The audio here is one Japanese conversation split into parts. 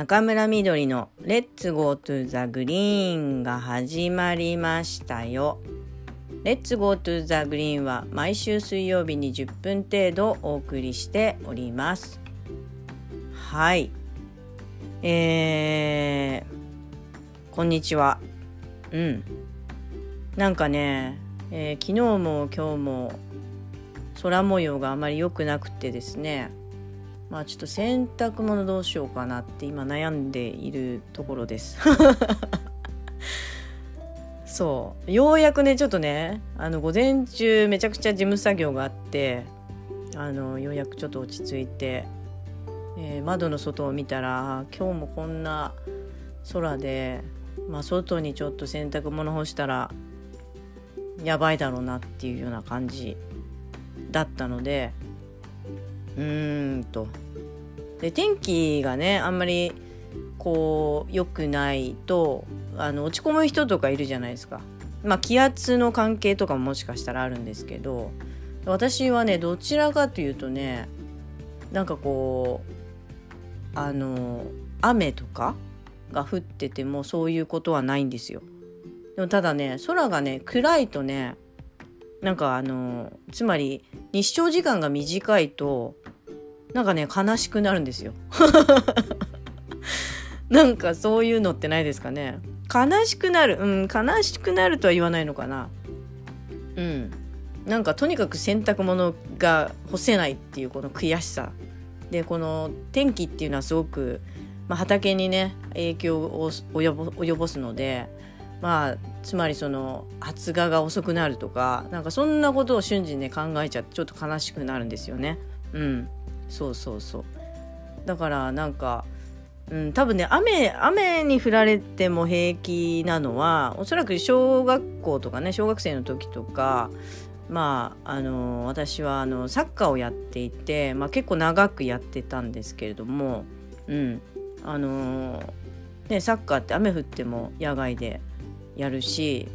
中村みどりの Let's go to the green が始まりましたよ。 Let's go to the green は毎週水曜日に10分程度お送りしております。はい。えー、こんにちは。うん。なんかね、えー、昨日も今日も空模様があまり良くなくてですねまあちょっと洗濯物どうしようかなって今悩んでいるところです。そう。ようやくねちょっとねあの午前中めちゃくちゃ事務作業があってあのようやくちょっと落ち着いて、えー、窓の外を見たら今日もこんな空で、まあ、外にちょっと洗濯物干したらやばいだろうなっていうような感じだったのでうーんとで天気がねあんまりこう良くないとあの落ち込む人とかいるじゃないですか。まあ気圧の関係とかももしかしたらあるんですけど私はねどちらかというとねなんかこうあの雨とかが降っててもそういうことはないんですよ。でもただね空がね暗いとねなんかあのつまり日照時間が短いとなんかね悲しくなるんですよ。なんかそういうのってないですかね。悲しくなるうん悲しくなるとは言わないのかな。うんなんかとにかく洗濯物が干せないっていうこの悔しさでこの天気っていうのはすごく、まあ、畑にね影響を及ぼすのでまあつまりその発芽が遅くなるとかなんかそんなことを瞬時にね考えちゃってちょっと悲しくなるんですよね。うん。そうそうそう。だからなんか、うん、多分ね雨雨に降られても平気なのはおそらく小学校とかね小学生の時とかまああの私はあのサッカーをやっていて、まあ、結構長くやってたんですけれども、うん。あのね、サッカーって雨降っても野外でやるし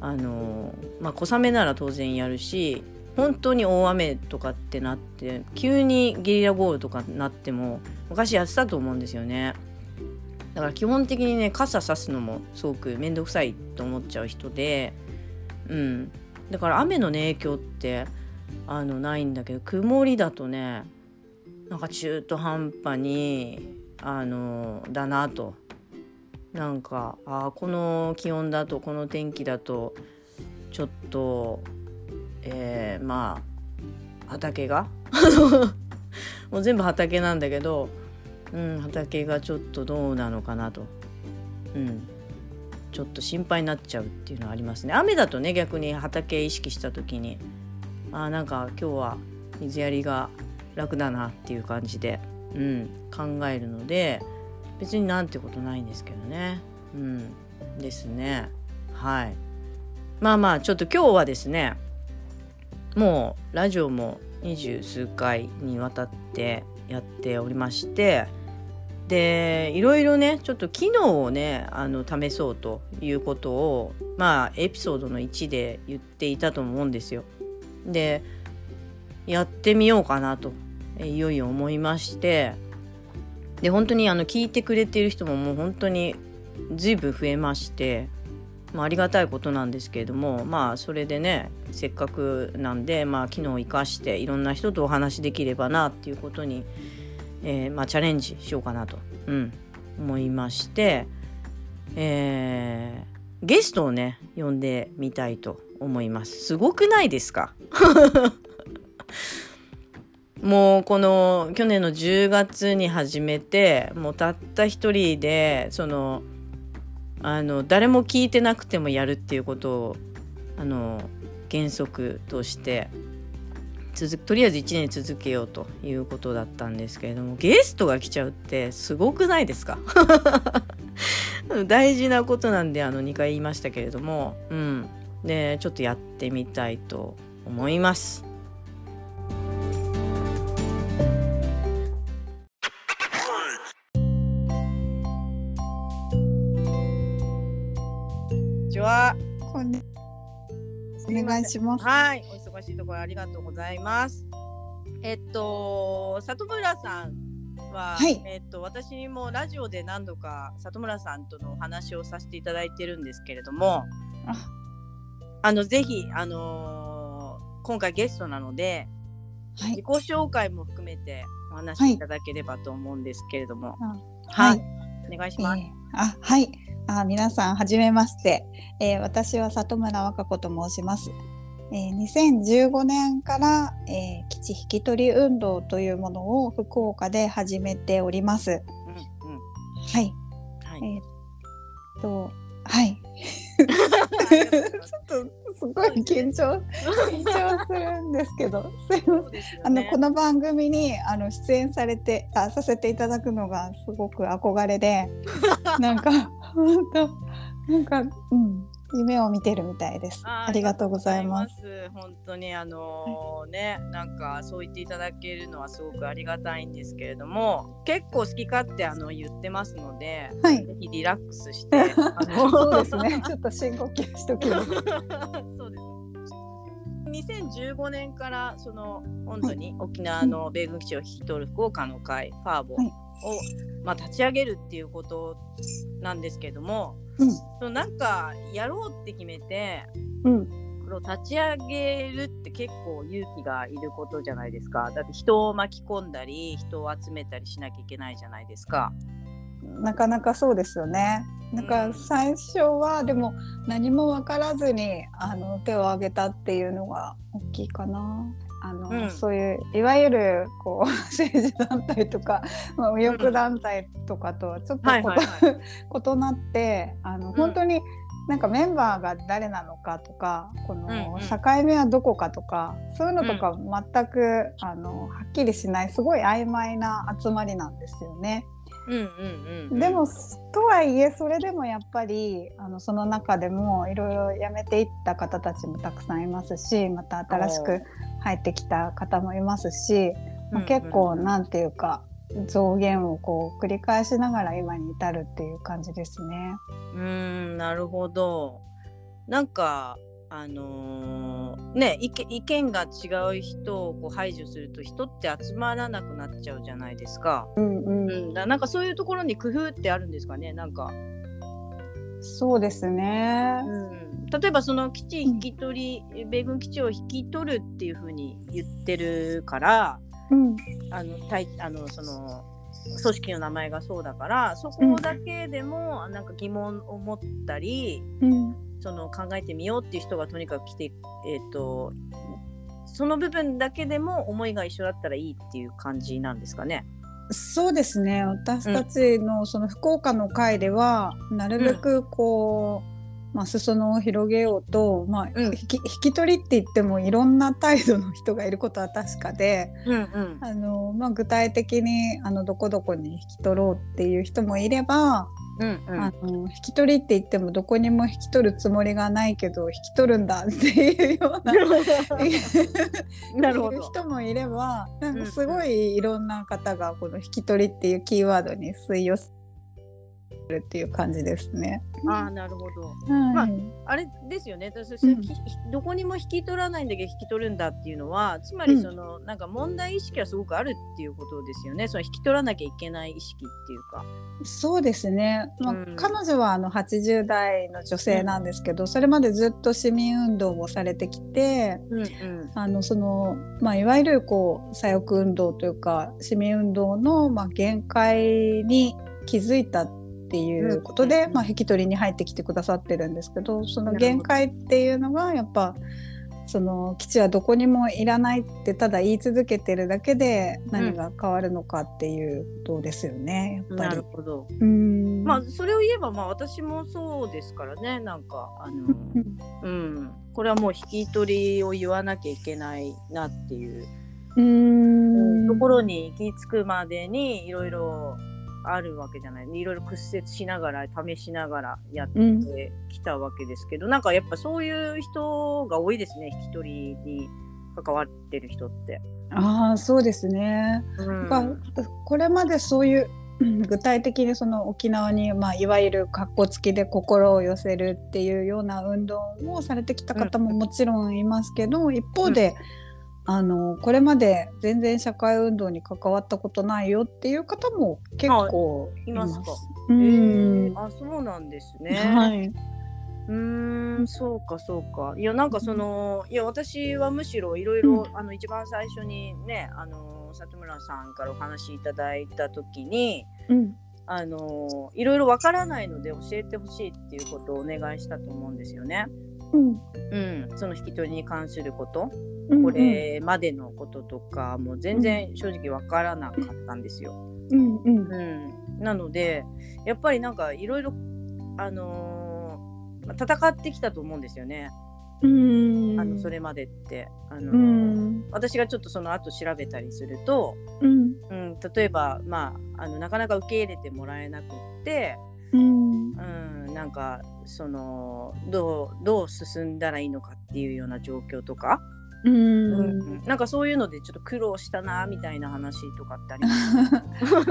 あのまあ小雨なら当然やるし本当に大雨とかってなって急にゲリラ豪雨とかなっても昔やってたと思うんですよね。だから基本的にね傘さすのもすごく面倒くさいと思っちゃう人でうん。だから雨の、ね、影響ってあのないんだけど曇りだとねなんか中途半端にあのだなと。なんかあこの気温だとこの天気だとちょっとえー、まあ畑が？もう全部畑なんだけど、うん、畑がちょっとどうなのかなと、うん、ちょっと心配になっちゃうっていうのはありますね。雨だとね逆に畑意識した時にあなんか今日は水やりが楽だなっていう感じで、うん、考えるので別になんてことないんですけどね。うん。ですね。はい。まあまあちょっと今日はですねもうラジオも二十数回にわたってやっておりましてでいろいろねちょっと機能をねあの試そうということをまあエピソードの1で言っていたと思うんですよ。でやってみようかなといよいよ思いましてで本当にあの聞いてくれている人ももう本当に随分増えましてまあ、ありがたいことなんですけれどもまあそれでねせっかくなんで、まあ、機能を生かしていろんな人とお話しできればなっていうことに、えー、まあ、チャレンジしようかなと、うん、思いまして、えー、ゲストをね呼んでみたいと思います。すごくないですか？もうこの去年の10月に始めてもうたった一人でそのあの誰も聞いてなくてもやるっていうことをあの原則として続とりあえず1年続けようということだったんですけれどもゲストが来ちゃうってすごくないですか？大事なことなんであの2回言いましたけれどもうんでちょっとやってみたいと思います。は。こんにお願いします。はい、お忙しいところありがとうございます。えっと、里村さんは、はいえっと私もラジオで何度か里村さんとのお話をさせていただいてるんですけれどもああのぜひあのー今回ゲストなのではい自己紹介も含めてお話しいただければと思うんですけれども、ははいい、お願いします。えーあはい。あ皆さんはじめまして、えー私は里村和歌子と申します、えー2015年から、えー基地引き取り運動というものを福岡で始めております。うんうん。はい。はい。えーっとはい。ちょっとすごい緊張 緊張するんですけどすいません。そうですよあのねこの番組にあの出演されてあさせていただくのがすごく憧れでなんか 本当なんかうん夢を見てるみたいです。あありがとうございます。本当にあのーね、なんかそう言っていただけるのはすごくありがたいんですけれども、結構好き勝手あの言ってますので、はいぜひリラックスして、あの そうですね。ちょっと深呼吸しときます。そうです。2015年からその本当に沖縄の米軍基地を引き取る福岡の会、ファーボを、はいまあ立ち上げるっていうことなんですけども、うんなんかやろうって決めて。うんこれを立ち上げるって結構勇気がいることじゃないですか。だって人を巻き込んだり人を集めたりしなきゃいけないじゃないですか。なかなかそうですよね。なんか最初はでも何も分からずにあの手を挙げたっていうのが大きいかな。あの、うんそういういわゆるこう 政治団体とか、まあ、右翼団体とかとはちょっと。異なってあのん本当になんかメンバーが誰なのかとかこのうんうん境目はどこかとか、そういうのとか全く、あのはっきりしないすごい曖昧な集まりなんですよね。うんうんうんうん。でもとはいえそれでもやっぱりあのその中でもいろいろ辞めていった方たちもたくさんいますしまた新しく入ってきた方もいますし、まあ、結構なんていうか増減をこう繰り返しながら今に至るっていう感じですね。うーんなるほど。なんかあのーね意見意見が違う人をこう排除すると人って集まらなくなっちゃうじゃないですか。うんうんうん、だなんかそういうところに工夫ってあるんですかね？なんか。そうですね。うん、例えばその基地引き取り、米軍基地を引き取るっていうふうに言ってるからうん、あの対あのその組織の名前がそうだからそこだけでもなんか疑問を持ったり、うん、その考えてみようっていう人がとにかく来て、えー、とその部分だけでも思いが一緒だったらいいっていう感じなんですかね。そうですね。私たちのその福岡の会では、なるべくこう、まあ裾野を広げようと、まあ、うん。引き引き取りって言ってもいろんな態度の人がいることは確かで、うんうん。あのまあ具体的にあのどこどこに引き取ろうっていう人もいれば、うんうんあの引き取りって言ってもどこにも引き取るつもりがないけど引き取るんだっていうような。なるほど。人もいればなんかすごいいろんな方がこの引き取りっていうキーワードに吸い寄せるっていう感じですね。ああなるほど。はいまああれですよね。私うんひどこにも引き取らないんだけど引き取るんだっていうのは、つまりその、なんか問題意識はすごくあるっていうことですよね。その引き取らなきゃいけない意識っていうか。そうですね、まあうん彼女はあの80代の女性なんですけど、それまでずっと市民運動をされてきてうんうんあのその、まあ、いわゆるこう左翼運動というか市民運動の、まあ、限界に気づいたっていうことで、うんうんうん。まあ、引き取りに入ってきてくださってるんですけどその限界っていうのがやっぱその基地はどこにもいらないってただ言い続けてるだけで何が変わるのかっていうことですよね、やっぱり。なる。ほど。うん。まあそれを言えばまあ私もそうですからね。なんかあのうん。うん。これはもう引き取りを言わなきゃいけないなっていう。うん。ところに行き着くまでにいろいろあるわけじゃない。いろいろ屈折しながら試しながらやってきたわけですけど、なんかやっぱそういう人が多いですね。引き取りに関わってる人って。ああそうですね。うん。がこれまでそういううん具体的にその沖縄に、まあ、いわゆる格好付きで心を寄せるっていうような運動をされてきた方ももちろんいますけど、一方で、あのこれまで全然社会運動に関わったことないよっていう方も結構います。うえんーあそうなんですね。はい。うーんそうかそうかいやなんかそのいや私はむしろいろいろあの一番最初にねあの里村さんからお話しいただいた時にうんあのいろいろわからないので教えてほしいっていうことをお願いしたと思うんですよね。うん。うん、その引き取りに関すること、うんこれまでのこととかも全然正直わからなかったんですよ。うんうん。うん、なのでやっぱりなんかいろいろあのーまあ戦ってきたと思うんですよね。うん。あのそれまでって、あのーうん。私がちょっとその後調べたりすると、うん。うん、例えば、まあ、あのなかなか受け入れてもらえなくって、うん。うん、なんかそのどうどう進んだらいいのかっていうような状況とか、ううんん。なんかそういうのでちょっと苦労したなみたいな話とかってありま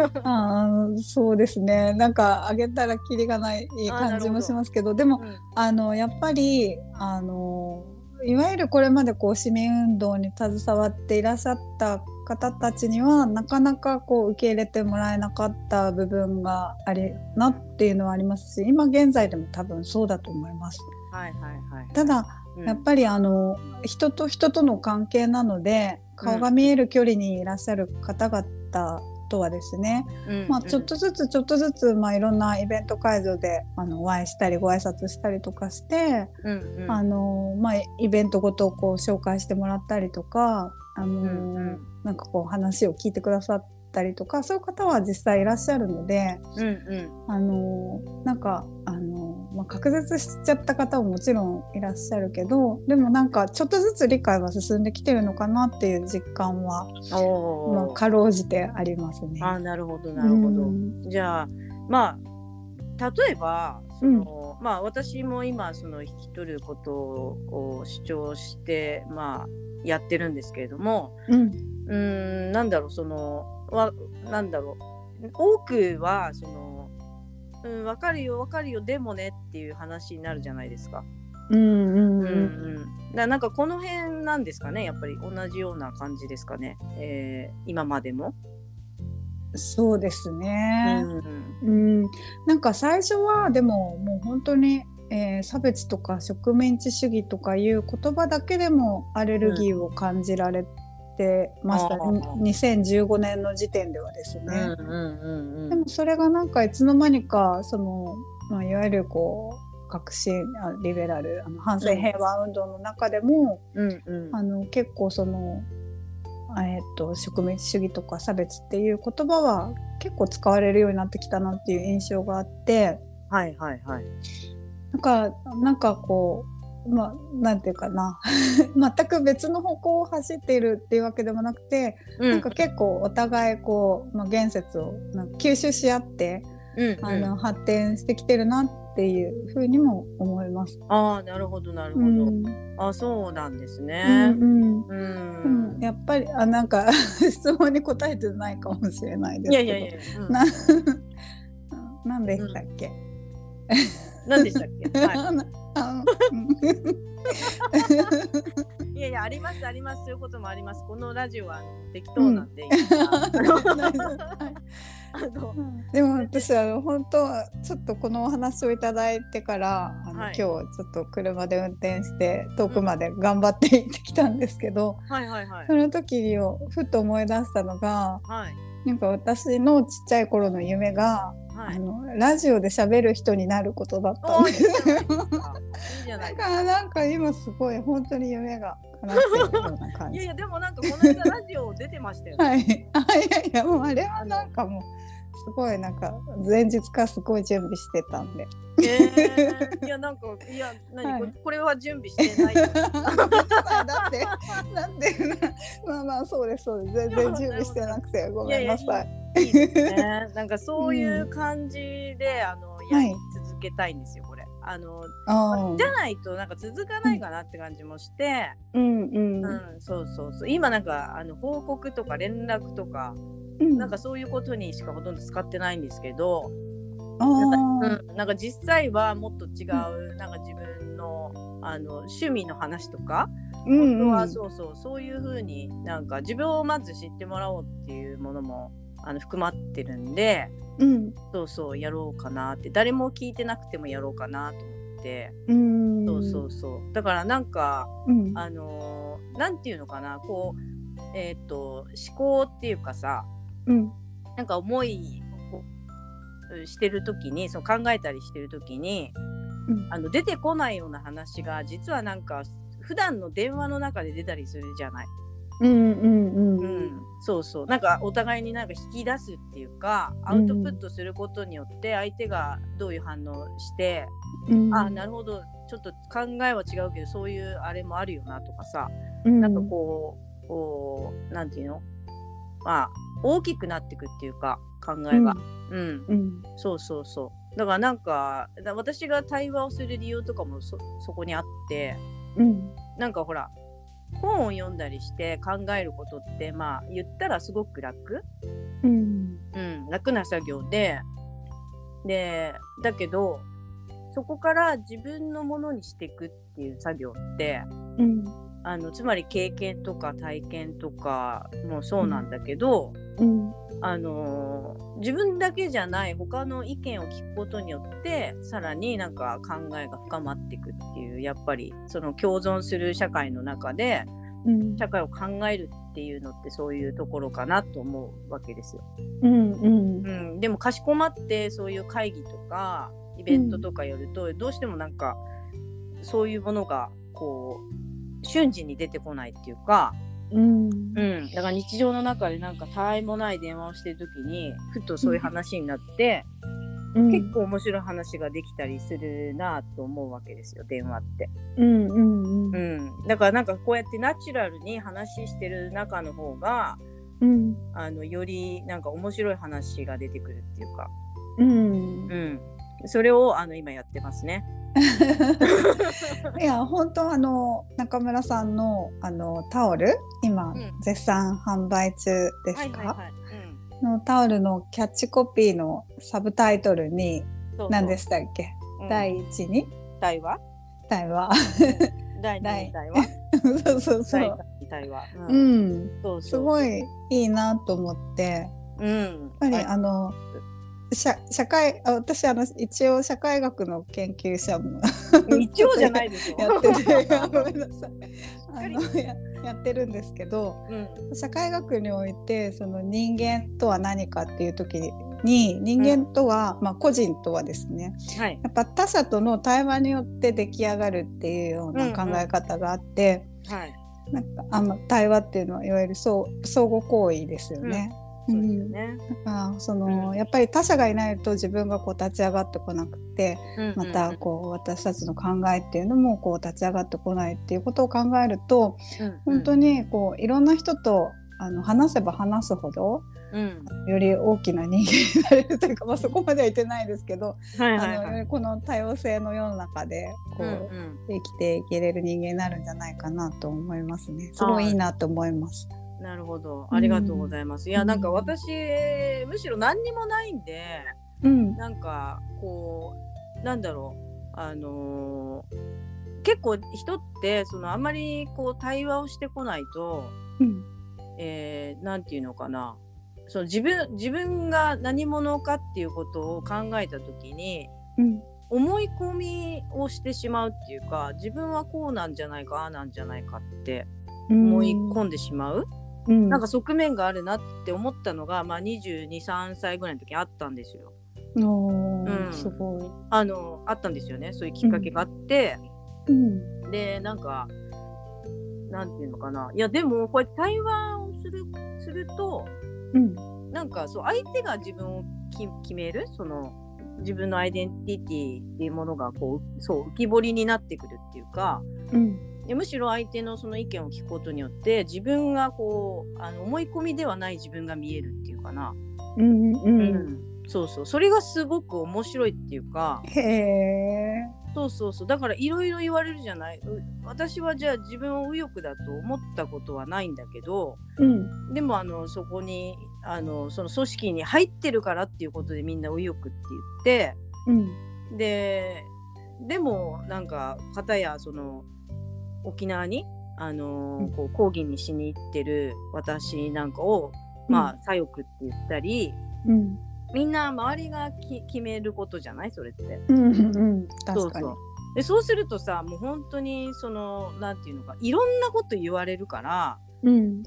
す？あーそうですね。なんかあげたらキリがない感じもしますけど。でもうん。あのやっぱりあのいわゆるこれまでこう市民運動に携わっていらっしゃった方たちにはなかなかこう受け入れてもらえなかった部分がありなっていうのはありますし今現在でも多分そうだと思います。はいはいはい。ただうん。やっぱりあの人と人との関係なので顔が見える距離にいらっしゃる方々とはですね、うん。まあ、ちょっとずつちょっとずつ、まあ、いろんなイベント会場であのお会いしたりご挨拶したりとかして、うんうん。あのまあ、イベントごとこう紹介してもらったりとか、あのんうん。なんかこう話を聞いてくださったりとかそういう方は実際いらっしゃるので、うんうん。あのなんかあの、まあ、隔絶しちゃった方ももちろんいらっしゃるけどでもなんかちょっとずつ理解は進んできてるのかなっていう実感は、まあ、かろうじてありますね。あなるほどなるほど。うん。じゃあまあ例えばその、まあ私も今その引き取ることを主張してまあやってるんですけれどもうん。うーんなんだろうそのわなんだろう。多くはその、うん、分かるよ分かるよでもねっていう話になるじゃないですか。うんうんううんんうん、なんかこの辺なんですかねやっぱり同じような感じですかね、えー今までも。そうですね。うん。うん、なんか最初はでももう本当に、えー差別とか植民地主義とかいう言葉だけでもアレルギーを感じられてました、うんあー2015年の時点ではですね。でもそれがなんかいつの間にかその、まあ、いわゆるこう革新あリベラルあの反戦平和運動の中でも、うんうん。あの結構その、えー、と植民地主義とか差別っていう言葉は結構使われるようになってきたなっていう印象があって。はいはいはい。なんかなんかこうまあなんていうかな。全く別の方向を走っているっていうわけでもなくて、うん。なんか結構お互いこう、まあ、言説を吸収し合って、うん。あの発展してきてるなっていうふうにも思います。ああなるほどなるほど。うんあそうなんですうね。んうんうん。うんやっぱりあなんか 質問に答えてないかもしれないですけどいやいやいや。うんな なんでしたっけ、何でしたっけ？はあい。いやいやありますありますそういうこともあります。このラジオはあの適当なんで。あのうん でも私は本当はちょっとこのお話をいただいてからあの、はい今日ちょっと車で運転して遠くまで頑張って行ってきたんですけど、はいはいはいそ。の時をふと思い出したのがはいなんか私のちっちゃい頃の夢が、はい。あのラジオで喋る人になることだったんおいいですだ。からなんか今すごい本当に夢が叶ってるような感じ。いやいやでもなんかこの間ラジオ出てましたよね。はい、あいやいやもうあれはなんかもうすごいなんか前日からすごい準備してたんで。えー、いやなんかいや何、はいこれは準備してないよ。だってなんでまあまあそうですそうです全然準備してなくてごめんなさい。いいね。なんかそういう感じで、あのやり続けたいんですよこれ。あのあじゃないとなんか続かないかなって感じもして、うんうんうん、そうそうそう今なんかあの報告とか連絡とか、うん。なんかそういうことにしかほとんど使ってないんですけど、あー。うん、なんか実際はもっと違う、なんか自分のあの趣味の話とか、うんうん。本当はそうそうそういうふうになんか自分をまず知ってもらおうっていうものもあの含まってるんでうん。そうそうやろうかなって。誰も聞いてなくてもやろうかなと思って、うん。そうそうそう。だからなんかうん。あのーなんていうのかなこうえっ、と思考っていうかさうん。なんか思いをしてる時にその考えたりしてる時にうん。あの出てこないような話が実はなんか普段の電話の中で出たりするじゃない？うんうんうんうん、そうそう。なんかお互いになんか引き出すっていうかアウトプットすることによって相手がどういう反応して、うん。あなるほど。ちょっと考えは違うけどそういうあれもあるよなとかさ。うん。なんかこうこうなんていうの？まあ大きくなっていくっていうか考えが、うん。うん。そうそうそう。だからなんかだ私が対話をする理由とかもそそこにあってうん。なんかほら本を読んだりして考えることってまあ言ったらすごく楽、うん。うん、楽な作業で。でだけどそこから自分のものにしていくっていう作業ってうん。あのつまり経験とか体験とかもそうなんだけど、うんあのー自分だけじゃない他の意見を聞くことによってさらになんか考えが深まっていくっていうやっぱりその共存する社会の中でうん。社会を考えるっていうのってそういうところかなと思うわけですよ。うんうん。うん、でもかしこまってそういう会議とかイベントとかやると、どうしてもなんかそういうものがこう瞬時に出てこないっていうか、うん。うん、だから日常の中でなんかたわいもない電話をしてる時にふとそういう話になって、うん。結構面白い話ができたりするなと思うわけですよ電話って。うんうんううんん、だからなんかこうやってナチュラルに話してる中の方がうん。あのよりなんか面白い話が出てくるっていうか、うん。うん、それをあの今やってますね。いや本当あの中村さんのあのタオル今、うん。絶賛販売中ですか？のタオルのキャッチコピーのサブタイトルに何でしたっけ、うん。第一に？対話？対話。第二第に対話？そうそうそ第う対話。ううん。すごいいいなと思って。やっうん。ぱりああの社社会あ私あの一応社会学の研究者も一応じゃないでしょ。やっててあ ごめんなさいあのややってるんですけどうん。社会学においてその人間とは何かっていう時に人間とは、まあ個人とはですねはい。やっぱ他者との対話によって出来上がるっていうような考え方があって、はい。なんかあの対話っていうのはいわゆる相相互行為ですよね。そうですよね。だからその、うんやっぱり他者がいないと自分がこう立ち上がってこなくてうんまたこう私たちの考えっていうのもこう立ち上がってこないっていうことを考えるとうん本当にこういろんな人とあの話せば話すほどうん。より大きな人間になれるというか、まあ、そこまでは言ってないですけど、はいはいあのはい。この多様性の世の中でこう、うんうん生きていけれる人間になるんじゃないかなと思いますね。すごいいいなと思います。なるほど。ありがとうございます。いや、うんなんか私、むしろ何にもないんで、うん、なんか、こう、なんだろう。あのー結構人って、そのあんまりこう対話をしてこないと、うん、えー、なんていうのかな。その自分自分が何者かっていうことを考えた時にうん、思い込みをしてしまうっていうか自分はこうなんじゃないかああなんじゃないかって思い込んでしまう、うん、なんか側面があるなって思ったのが、まあ、223歳ぐらいの時にあったんですよ。おうん。ーすごい。あのあったんですよね。そういうきっかけがあって、うん、でなんかなんていうのかな。いやでもこうやって対話をするするとうん、なんかそう相手が自分をき決める？その自分のアイデンティティっていうものがこうそう浮き彫りになってくるっていうか。うん、でむしろ相手のその意見を聞くことによって自分がこうあの思い込みではない自分が見えるっていうかな、うん、う、うん。そうそう。それがすごく面白いっていうか。へえ。そうそうそう。だからいろいろ言われるじゃない。う私はじゃあ自分を右翼だと思ったことはないんだけどうん、でもあのそこにあのその組織に入ってるからっていうことでみんな右翼って言ってうん、ででもなんか片やその沖縄にあのーうん。こう講義にしに行ってる私なんかを、まあ左翼って言ったりうん。みんな周りがき決めることじゃない？それって。うんうん確かに。そうそう。でそうするとさもう本当にそのなんていうのかいろんなこと言われるからうん。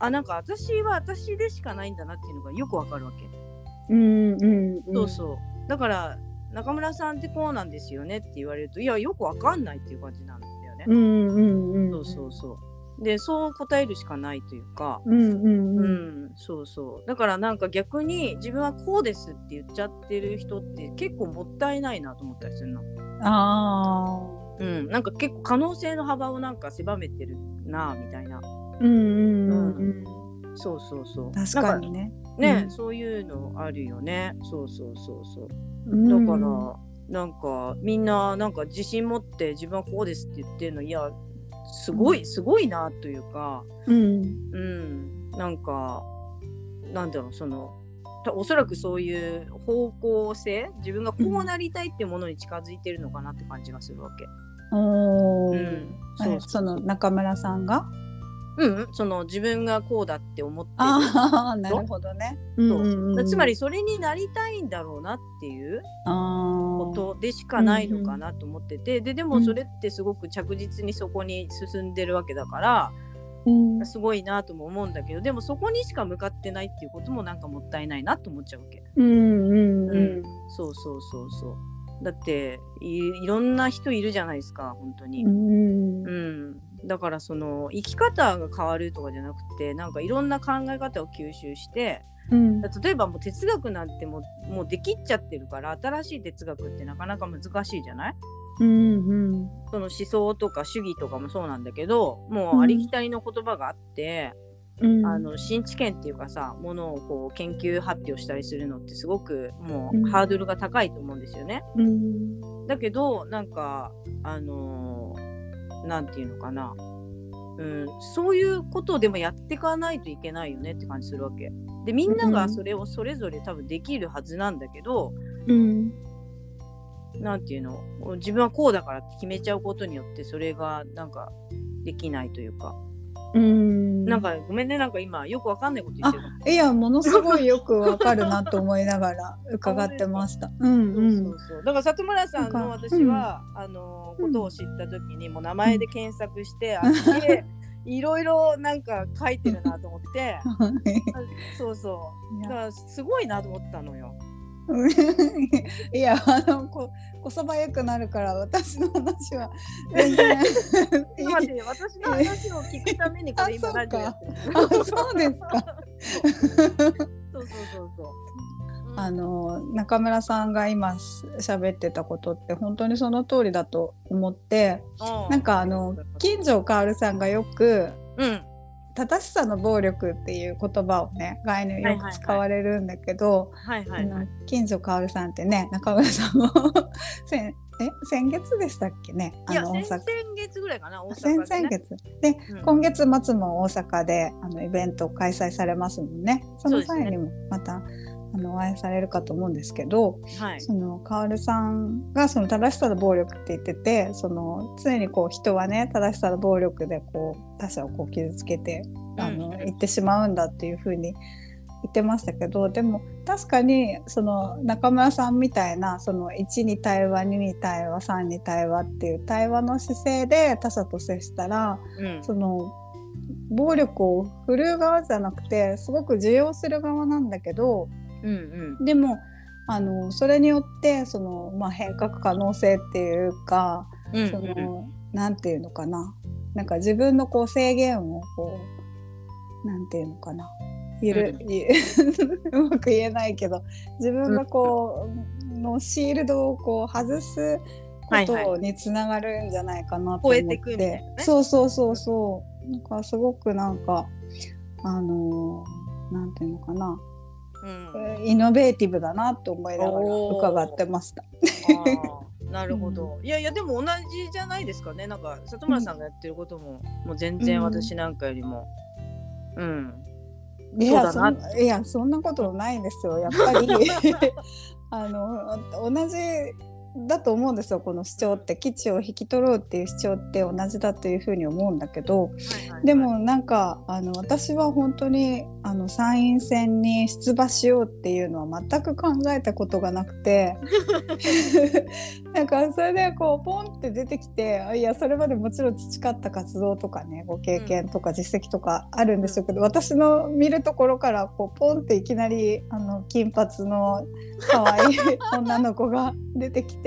あなんか私は私でしかないんだなっていうのがよくわかるわけ。うんうんうん。そうそう。だから中村さんってこうなんですよねって言われるといやよくわかんないっていう感じなんだよね。うんうんうんそうそうそう。でそう答えるしかないというか。うんうんううんん、そうそうだからなんか逆に自分はこうですって言っちゃってる人って結構もったいないなと思ったりするの。あうん、なんか結構可能性の幅をなんか狭めてるなみたいな。あうんうんうんそうそうそう。確かにねね、うんそういうのあるよね。そうそうそうそう。うんだから、なんかみんななんか自信持って自分はこうですって言ってるのいやすごいすごいなというか、うん。うん、なんかなんだろうそのたおそらくそういう方向性自分がこうなりたいっていうものに近づいてるのかなって感じがするわけ。おー。うん、そそうう。その中村さんが？うん、その自分がこうだって思ってる。ああ なるほどね。そう。つまりそれになりたいんだろうなっていう。こことでしかないのかなと思ってて、ででもそれってすごく着実にそこに進んでるわけだから、うん。すごいなとも思うんだけどでもそこにしか向かってないっていうこともなんかもったいないなと思っちゃうわけ。うんうんううん。そうそうそうそう。だっていいろんな人いるじゃないですか本当に。うん。うん、だからその生き方が変わるとかじゃなくてなんかいろんな考え方を吸収してうん。例えばもう哲学なんてもうもうできっちゃってるから新しい哲学ってなかなか難しいじゃない？うんうんその思想とか主義とかもそうなんだけどもうありきたりの言葉があって、うん。あの新知見っていうかさものをこう研究発表したりするのってすごくもうハードルが高いと思うんですよね。うん。だけどなんかあのーなんていうのかな、うん、そういうことをでもやっていかないといけないよねって感じするわけ。でみんながそれをそれぞれ多分できるはずなんだけど、うん。なんていうの？自分はこうだからって決めちゃうことによってそれがなんかできないというか、うん。なんかごめんねなんか今よくわかんないこと言ってるいやものすごいよくわかるなと思いながら伺ってました。うんそううん。そうそうだから里村さんの私は、あのことを知った時にもう名前で検索して、あすげえいろいろなんか書いてるなと思って。あ そうそう。だからすごいなと思ったのよ。いやあのここそばよくなるから私の話は。全 然待って 私の話を聞くためにこれ今あラジオやってる。あそうですか。そうそうそうそう。あの中村さんが今し喋ってたことって本当にその通りだと思ってうなんかあの金城薫さんがよくうん正しさの暴力っていう言葉をね概念よく使われるんだけど、はいはい。金城薫さんってね中村さんも 先え先月でしたっけね？あの大阪。先々月ぐらいかな大先阪で、ね。々月。で、うん。今月末も大阪であのイベント開催されますもんね。その際にもまた、あのお会いされるかと思うんですけどはい。そのカオルさんがその正しさの暴力って言っててその常にこう人はね正しさの暴力でこう他者をこう傷つけてあの、うん言ってしまうんだっていうふうに言ってましたけどでも確かにその中村さんみたいなその1に対話2に対話3に対話っていう対話の姿勢で他者と接したらうん。その暴力を振るう側じゃなくてすごく受容する側なんだけどうんうん。でもあのそれによってその、まあ、変革可能性っていうか、うんそのなんていうのかな。なんか自分のこう制限をこうなんていうのかな。ゆる、うん。ゆ うまく言えないけど自分がこう、のシールドをこう外すこはいはとにつながるんじゃないかなと思って、超えてくみたいなね。そうそうそうそう。なんかすごくなんかあのなんていうのかなうん。イノベーティブだなと思いながら伺ってました。なるほど、いやいやでも同じじゃないですかねなん。か里村さん。がやってることも、もう全然私なん。かよりもうん、いやそうだなそいやそん。なことないですよやっぱりあの同じだと思うんですよこの主張って。基地を引き取ろうっていう主張って同じだというふうに思うんだけど、はいはいはい。でもなんかあの私は本当にあの参院選に出馬しようっていうのは全く考えたことがなくてなんかそれでこうポンって出てきてあいやそれまでもちろん培った活動とかねご経験とか実績とかあるんでしょうけど、私の見るところからこうポンっていきなりあの金髪の可愛い女の子が出てきて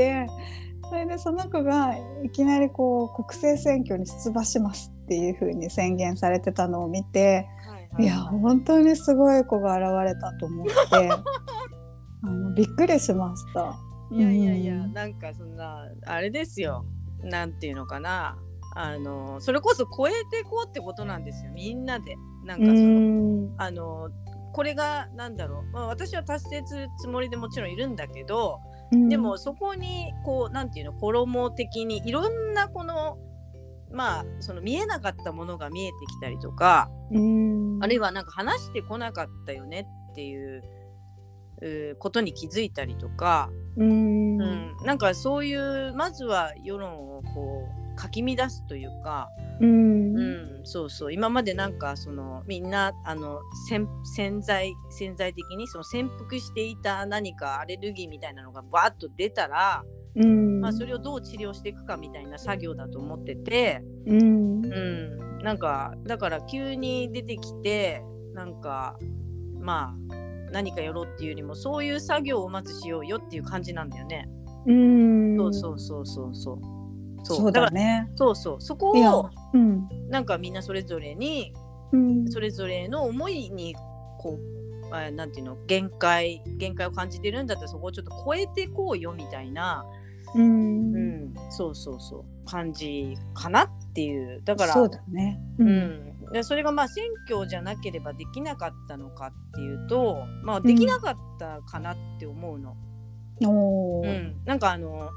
それでその子がいきなりこう国政選挙に出馬しますっていう風に宣言されてたのを見てはいいや本当にすごい子が現れたと思って。あのびっくりしました。いやいやいや、うん。なんかそんなあれですよ。なんていうのかな。あのそれこそ超えていこうってことなんですよ。みんなで。なんかうその、ん。あのこれがなんだろう、まあ、私は達成するつもりでもちろんいるんだけど、でもそこにこうなんていうの衣的にいろんなこのまあその見えなかったものが見えてきたりとか、うん。あるいはなんか話してこなかったよねっていうことに気づいたりとか、うん。うん、なんかそういうまずは世論をこうかき乱すというか、うん。うん、そうそう。今までなんかそのみんなあの潜潜在潜在的にその潜伏していた何かアレルギーみたいなのがバーッと出たら、うん。まあ、それをどう治療していくかみたいな作業だと思ってて、うん。うん、なんかだから急に出てきてなんかまあ何かやろうっていうよりもそういう作業をまずしようよっていう感じなんだよね。うん。そうそうそうそうそう。そう。だからだね。そうそう。そこをうん。なんかみんなそれぞれにうん。それぞれの思いにこうあなんていうの限界限界を感じてるんだったらそこをちょっと超えていこうよみたいな、うん。うん、そうそうそう感じかなっていうだからそうだね。う。ん、でそれがまあ選挙じゃなければできなかったのかっていうとまあできなかったかなって思うの。おー。うん。なんかあの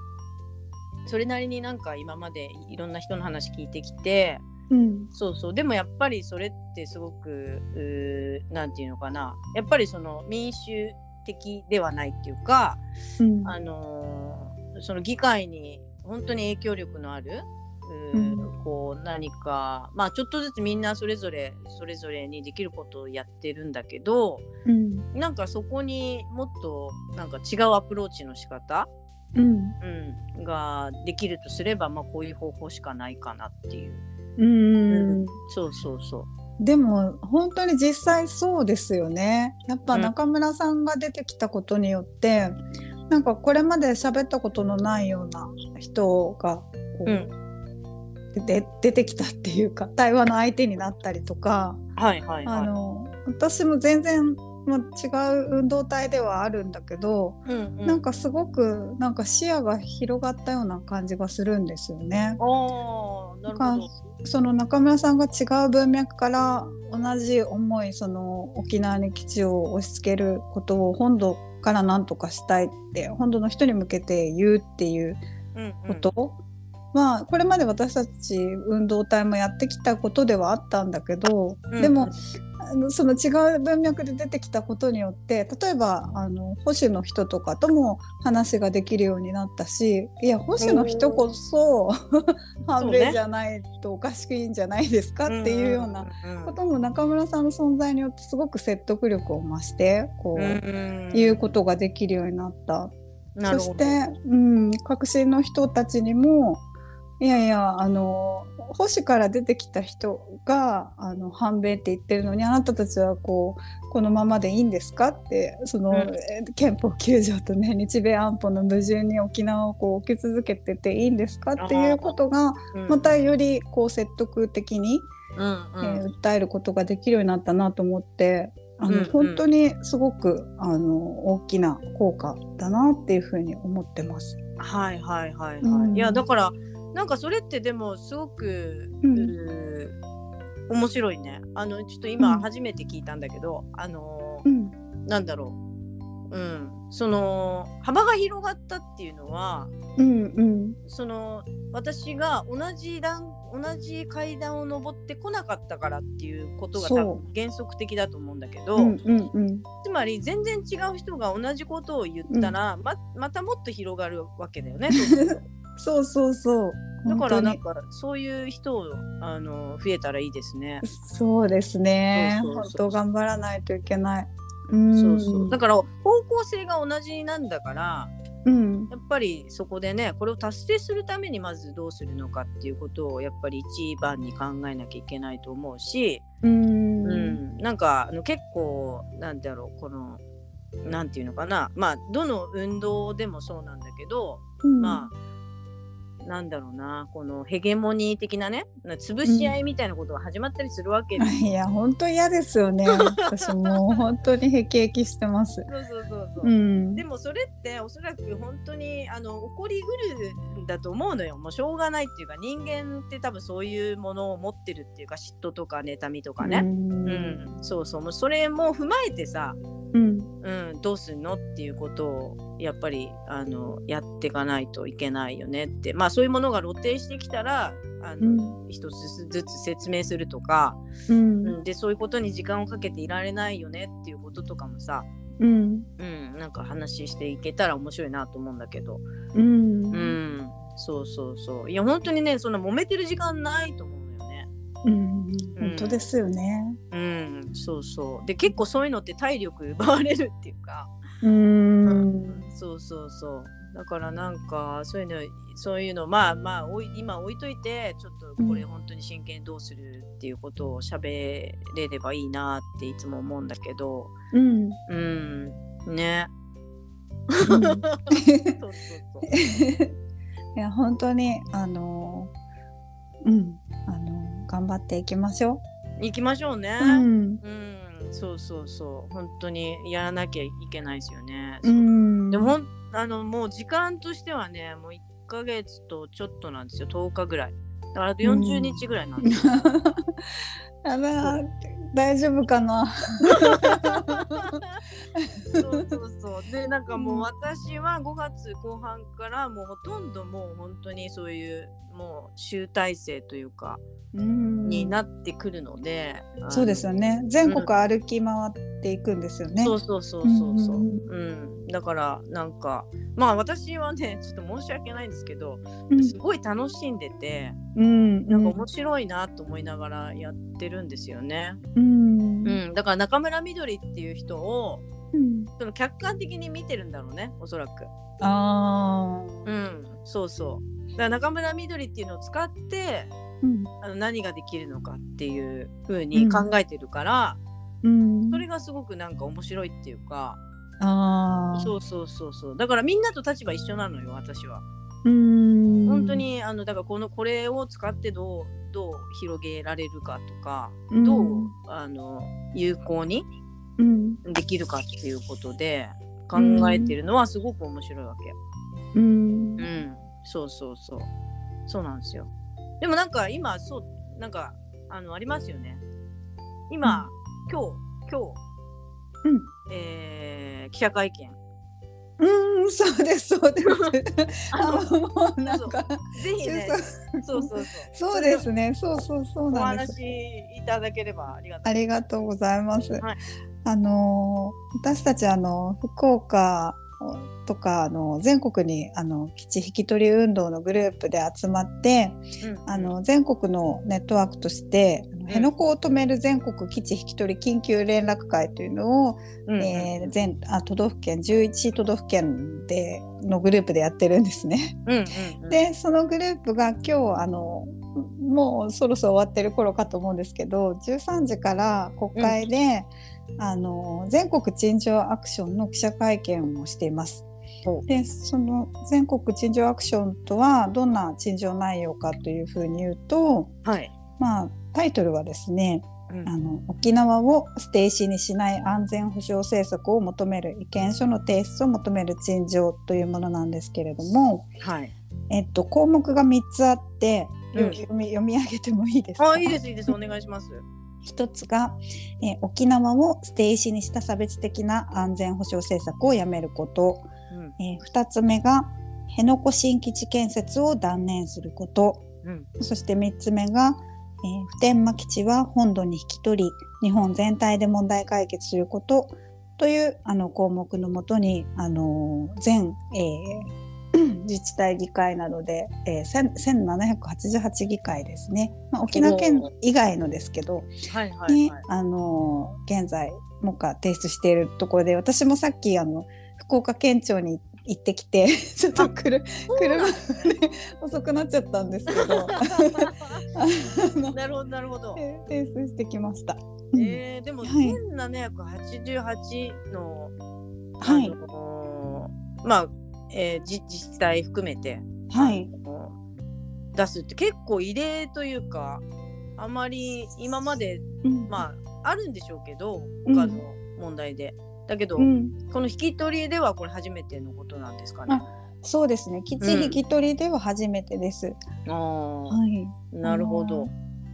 それなりになんか今までいろんな人の話聞いてきてうん。そうそう。でもやっぱりそれってすごくうーなんていうのかな。やっぱりその民主的ではないっていうか、うん。あのーその議会に本当に影響力のあるうん。こう何かまあちょっとずつみんなそれぞれそれぞれにできることをやってるんだけどうん。なんかそこにもっとなんか違うアプローチの仕方、うんうん、ができるとすれば、まあ、こういう方法しかないかなっていう。うんそうそうそう。でも本当に実際そうですよね。やっぱうん中村さんが出てきたことによって、なんかこれまで喋ったことのないような人がこう、うんで出てきたっていうか対話の相手になったりとか、はいはいはい。あの私も全然、まあ、違う運動体ではあるんだけど、うんうん、なんかすごくなんか視野が広がったような感じがするんですよね。ああな。その中村さんが違う文脈から同じ思いその沖縄に基地を押し付けることを本土から何とかしたいって本土の人に向けて言うっていううんうんことは、これまで私たち運動体もやってきたことではあったんだけど、うんでもその違う文脈で出てきたことによって例えばあの保守の人とかとも話ができるようになったしいや保守の人こそ 反米じゃないとおかしくいいんじゃないですかっていうようなことも中村さんの存在によってすごく説得力を増してこう、いうことができるようになった。そして、うん、革新の人たちにもいやいやあの保守から出てきた人があの反米って言ってるのにあなたたちはこうこのままでいいんですかってその、うんえー憲法9条とね日米安保の矛盾に沖縄をこう置き続けてていいんですかっていうことがうんまたよりこう説得的に、うんえー訴えることができるようになったなと思って。あのうんうん本当にすごくあの大きな効果だなっていうふうに思ってます。はいはいはいはい。うんいやだからなんかそれってでもすごく、うん。面白いね。あのちょっとうん。今初めて聞いたんだけど、あのうん。なんだろう。うん、その幅が広がったっていうのはうんうん。その私が同じ段同じ階段を登ってこなかったからっていうことが多分原則的だと思うんだけど、うんうんうん。つまり全然違う人が同じことを言ったら、ままたもっと広がるわけだよね。そうそうそうだからなん本かそういう人をあの増えたらいいですね。そうですね。本当頑張らないといけない。うんそう。そうだから方向性が同じなんだからうん。やっぱりそこでねこれを達成するためにまずどうするのかっていうことをやっぱり一番に考えなきゃいけないと思うし、うん。うん、なんかあの結構なんだろうこのなんていうのかな。まあどの運動でもそうなんだけど、うん。まあなんだろうなこのヘゲモニー的なねな潰し合いみたいなことが始まったりするわけですよ。いや本当嫌ですよね。私もう本当にへきへきしてます。そうそうそうそう。うん。でもそれっておそらく本当にあの起こりうるんだと思うのよ。もうしょうがないっていうか人間って多分そういうものを持ってるっていうか嫉妬とか妬みとかね、うん。うん。そうそう。もうそれも踏まえてさ、うん。うん、どうすんのっていうことをやっぱりあのやっていかないといけないよねって。まあそういうものが露呈してきたらあの、一つずつ説明するとか、うん。うん、でそういうことに時間をかけていられないよねっていうこととかもさ、うん。うん、なんか話していけたら面白いなと思うんだけど、うん。うん、そうそうそう。いや本当にねそんな揉めてる時間ないと思うのよね。うん。本当ですよね。うん、そうそう。で結構そういうのって体力奪われるっていうか、うん。そうそうそうだからなんかそういうのそういうのまあまあおい今置いといてちょっとこれ本当に真剣にどうするっていうことを喋れればいいなっていつも思うんだけど。うん。うん。ね。うん。そうそうそう。いや本当にあのうん。あの頑張っていきましょ行きましょうね。う。うん。うん、そうそうそう。本当にやらなきゃいけないですよね。うん。でもあのもう時間としてはねもう1ヶ月とちょっとなんですよ。10日ぐらい。だからあと40日ぐらいなんですよ、あら大丈夫かな。そうそうそう。でなんかもう私は5月後半からもうほとんどもう本当にそういうもう集大成というかうん。になってくるので、そうですよね。全国歩き回っていくんですよね、そうそうそうそうそう、ううんん。だからなんかまあ私はねちょっと申し訳ないんですけどうん。すごい楽しんでてうん。なんか面白いなと思いながらやってるんですよね。うん。うん、だから中村みどりっていう人をうん。その客観的に見てるんだろうねおそらく。あー。うんそうそう。だから中村みどりっていうのを使ってうん。あの何ができるのかっていう風に考えてるから、うん。それがすごくなんか面白いっていうか、あー。そうそうそうそう。だからみんなと立場一緒なのよ私は。うん。本当にあのだからこのこれを使ってどうどう広げられるかとか、うん。どうあの有効にうん。できるかっていうことで考えてるのはすごく面白いわけ。うんうん、そうそうそう。そうなんですよ。でもなんか今そうなんかあのありますよね。今、今日今日、うんえー記者会見。うんそうですそうです あのあもうなんかぜひね、そうそうそう。そうですねそうそうそうおなんです話いただければありがたい。ありがとうございます。はいあの私たちあの福岡とかあの全国にあの基地引き取り運動のグループで集まってうん。あの全国のネットワークとして、辺野古を止める全国基地引き取り緊急連絡会というのを、うんえー全あ都道府県11都道府県でのグループでやってるんですね。うんうんうん、でそのグループが今日あのもうそろそろ終わってる頃かと思うんですけど13時から国会で、あの全国陳情アクションの記者会見をしていますほ。でその全国陳情アクションとはどんな陳情内容かというふうに言うと、はい。まあ、タイトルはですねうんあの沖縄をステイシーにしない安全保障政策を求める意見書の提出を求める陳情というものなんですけれども、はい。えっと、項目が3つあって、ようん読み読み上げてもいいですか？あいいですいいですお願いします。一つが、えー沖縄をステイシーにした差別的な安全保障政策をやめること、うん。えー二つ目が辺野古新基地建設を断念すること、うん。そして3つ目が、えー普天間基地は本土に引き取り日本全体で問題解決することというあの項目のもとに、あのー全、えー自治体議会などで、えー、1000 1788議会ですね、まあ、沖縄県以外のですけど、はいはいに、はい。あのー現在もか提出しているところで私もさっきあの福岡県庁に行ってきてちょっとくる車で 遅くなっちゃったんですけど。なるほどなるほど。提出してきました。えー、でもはい。1788の、はいあのーまあ、えー自自治体含めて、はい、出すって結構異例というかあまり今までうん。まああるんでしょうけどうん。他の問題で、だけど、うん、この引き取りではこれ初めてのことなんですかね。そうですね。基地引き取りでは初めてです。ああ、はい。なるほど。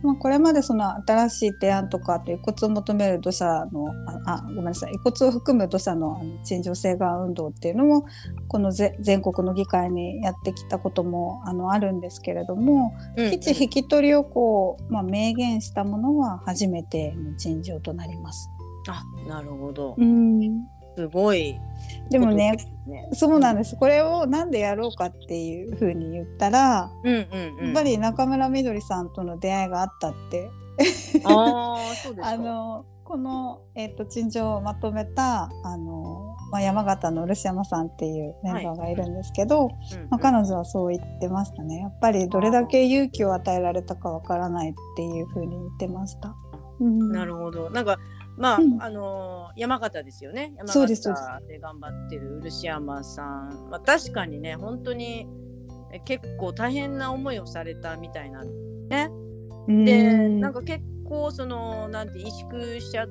まあ、これまでその新しい提案とかあと遺骨を求める土砂のああごめんなさい遺骨を含む土砂の陳情請願運動っていうのもこのぜ全国の議会にやってきたこともあのあるんですけれども、うん基地引き取りをこう、まあ、明言したものは初めての陳情となります。あなるほど。うんすごい。でもねねそうなんですこれをなんでやろうかっていうふうに言ったら、うんうんうん。やっぱり中村みどりさんとの出会いがあったってああ そうですか。あのこの、えっと陳情をまとめたあの、まあ、山形の漆山さんっていうメンバーがいるんですけど、うんうんまあ、彼女はそう言ってましたねやっぱりどれだけ勇気を与えられたかわからないっていうふうに言ってました。うんなるほど。なんかまあ、うんあのー山形ですよね。山形で頑張ってる漆山さん。まあ確かにね本当にえ結構大変な思いをされたみたいなんね。で、うんなんか結構そのなんて萎縮しちゃっ